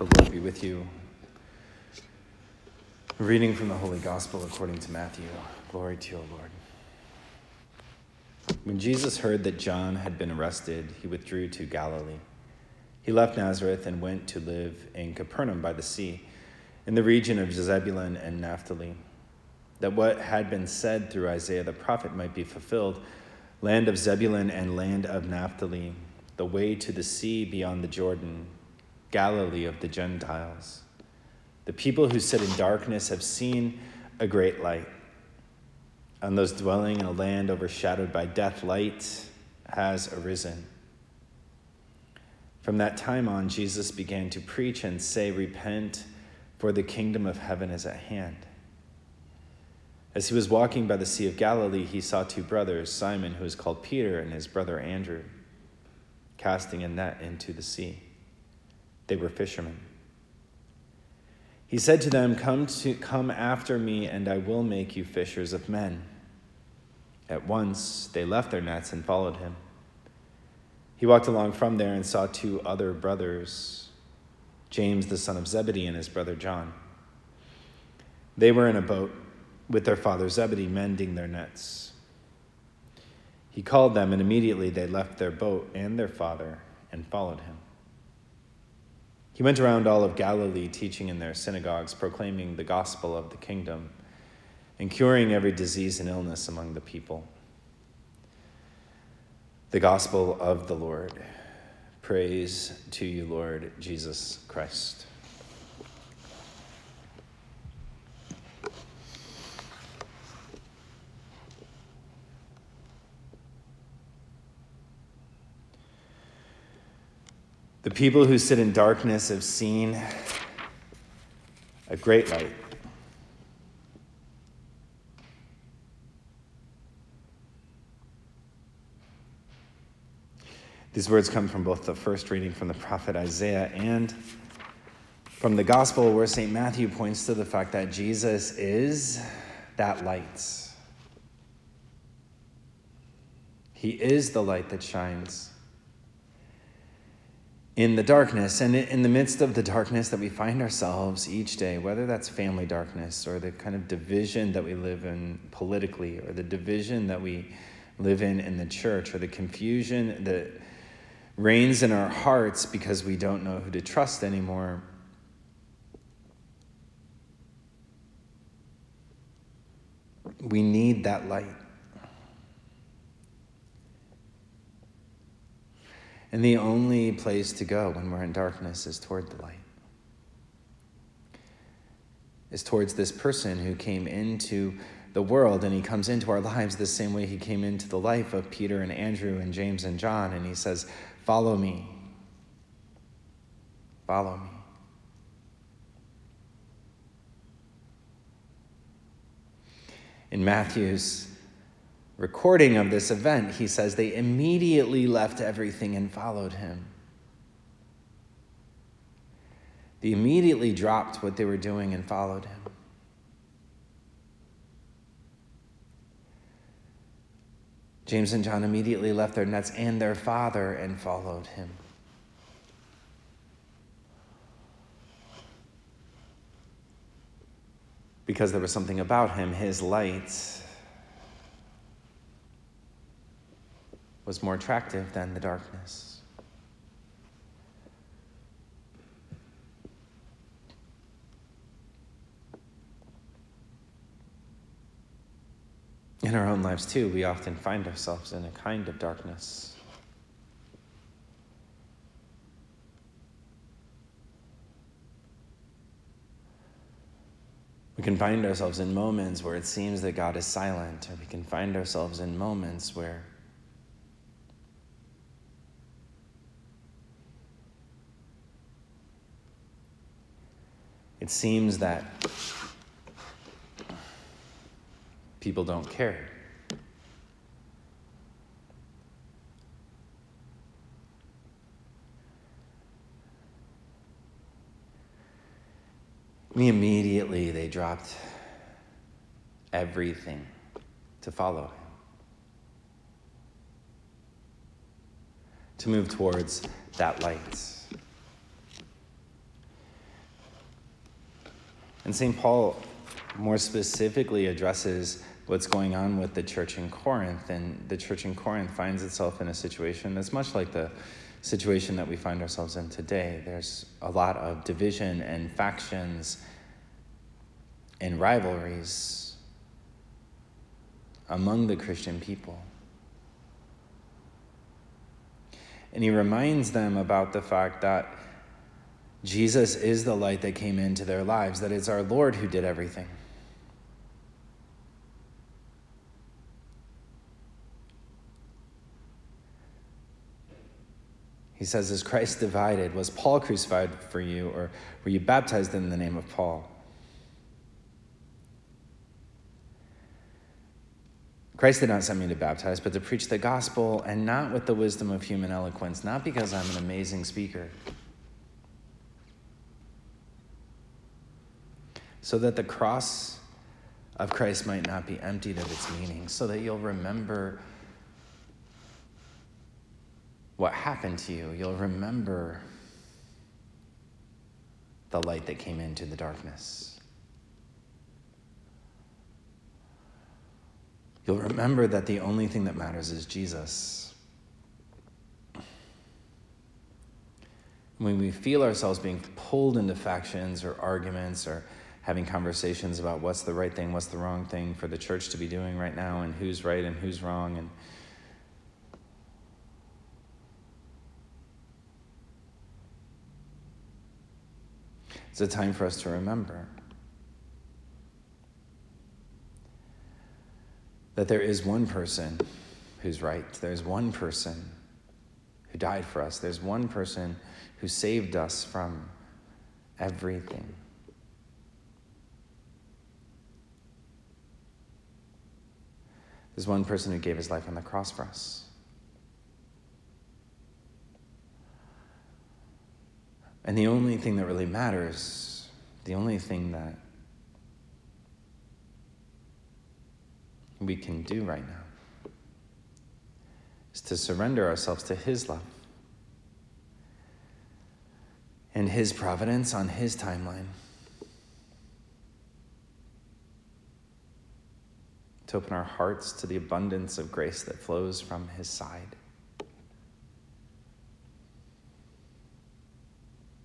The Lord be with you. reading from the Holy Gospel according to Matthew. Glory to you, Lord. When Jesus heard that John had been arrested, he withdrew to Galilee. He left Nazareth and went to live in Capernaum by the sea, in the region of Zebulun and Naphtali, that what had been said through Isaiah the prophet might be fulfilled land of Zebulun and land of Naphtali, the way to the sea beyond the Jordan Galilee of the Gentiles. The people who sit in darkness have seen a great light. On those dwelling in a land overshadowed by death, light has arisen. From that time on, Jesus began to preach and say, Repent, for the kingdom of heaven is at hand. As he was walking by the Sea of Galilee, he saw two brothers, Simon, who is called Peter, and his brother Andrew, casting a net into the sea they were fishermen. He said to them, Come, to, come after me, and I will make you fishers of men. At once they left their nets and followed him. He walked along from there and saw two other brothers, James the son of Zebedee and his brother John. They were in a boat with their father Zebedee, mending their nets. He called them, and immediately they left their boat and their father and followed him. He went around all of Galilee, teaching in their synagogues, proclaiming the gospel of the kingdom, and curing every disease and illness among the people. The gospel of the Lord. Praise to you, Lord Jesus Christ. The people who sit in darkness have seen a great light. These words come from both the first reading from the prophet Isaiah and from the gospel, where St. Matthew points to the fact that Jesus is that light. He is the light that shines in the darkness and in the midst of the darkness that we find ourselves each day, whether that's family darkness or the kind of division that we live in politically or the division that we live in in the church or the confusion that reigns in our hearts because we don't know who to trust anymore. We need that light. And the only place to go when we're in darkness is toward the light, is towards this person who came into the world and he comes into our lives the same way he came into the life of Peter and Andrew and James and John. And he says, Follow me. Follow me. In Matthew's recording of this event, he says they immediately left everything and followed him. They immediately dropped what they were doing and followed him. James and John immediately left their nets and their father and followed him. Because there was something about him, his light was more attractive than the darkness. In our own lives, too, we often find ourselves in a kind of darkness. We can find ourselves in moments where it seems that God is silent, or we can find ourselves in moments where It seems that people don't care. Immediately, they dropped everything to follow him, to move towards that light. And St. Paul more specifically addresses what's going on with the church in Corinth. And the church in Corinth finds itself in a situation that's much like the situation that we find ourselves in today. There's a lot of division and factions and rivalries among the Christian people. And he reminds them about the fact that Jesus is the light that came into their lives, that it's our Lord who did everything. He says, Is Christ divided? Was Paul crucified for you, or were you baptized in the name of Paul? Christ did not send me to baptize, but to preach the gospel, and not with the wisdom of human eloquence, not because I'm an amazing speaker. So that the cross of Christ might not be emptied of its meaning, so that you'll remember what happened to you. You'll remember the light that came into the darkness. You'll remember that the only thing that matters is Jesus. When we feel ourselves being pulled into factions or arguments or having conversations about what's the right thing, what's the wrong thing for the church to be doing right now, and who's right and who's wrong, and It's a time for us to remember that there is one person who's right. There's one person who died for us. There's one person who saved us from everything. There's one person who gave his life on the cross for us. And the only thing that really matters, the only thing that we can do right now, is to surrender ourselves to His love and His providence on His timeline. To open our hearts to the abundance of grace that flows from His side.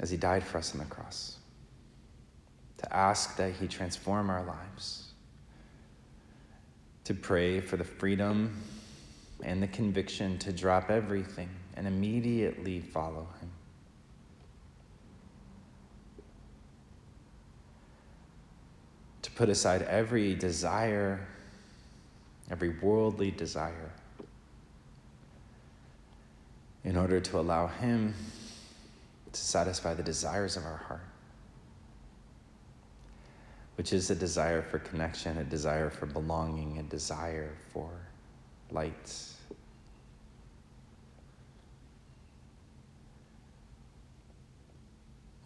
as he died for us on the cross, to ask that he transform our lives, to pray for the freedom and the conviction to drop everything and immediately follow him. To put aside every desire, every worldly desire, in order to allow him to satisfy the desires of our heart, which is a desire for connection, a desire for belonging, a desire for light.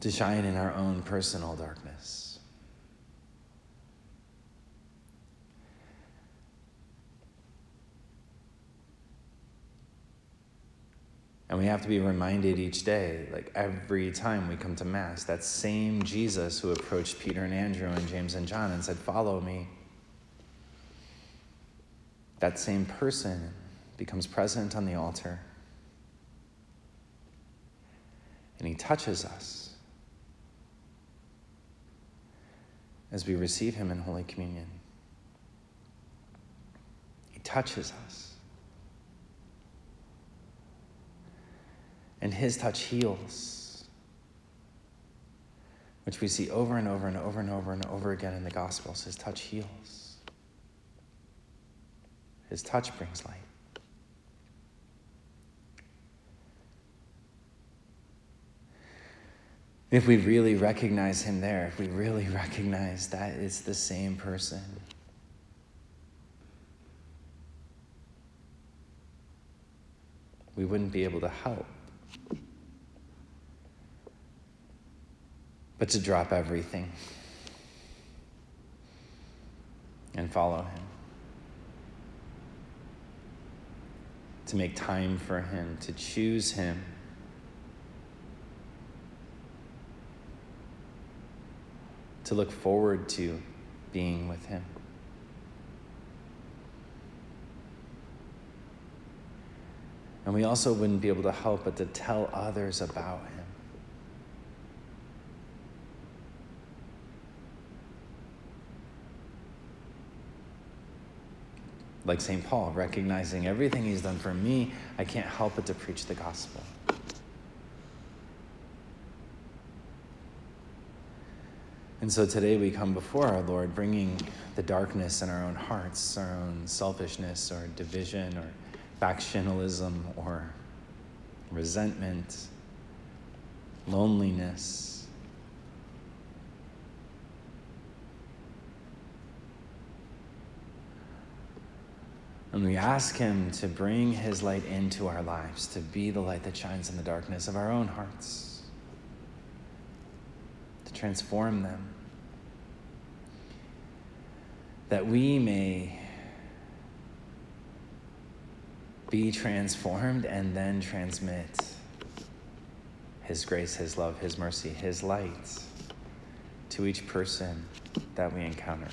To shine in our own personal darkness. And we have to be reminded each day, like every time we come to Mass, that same Jesus who approached Peter and Andrew and James and John and said, Follow me. That same person becomes present on the altar. And he touches us as we receive him in Holy Communion. He touches us. And his touch heals, which we see over and over and over and over and over again in the Gospels. His touch heals, his touch brings light. If we really recognize him there, if we really recognize that it's the same person, we wouldn't be able to help but to drop everything and follow Him. To make time for Him, to choose Him. To look forward to being with Him. And we also wouldn't be able to help but to tell others about Him. Like St. Paul, recognizing everything he's done for me, I can't help but to preach the gospel. And so today we come before our Lord, bringing the darkness in our own hearts, our own selfishness or division or factionalism or resentment, loneliness. And we ask Him to bring His light into our lives, to be the light that shines in the darkness of our own hearts, to transform them, that we may be transformed and then transmit His grace, His love, His mercy, His light to each person that we encounter.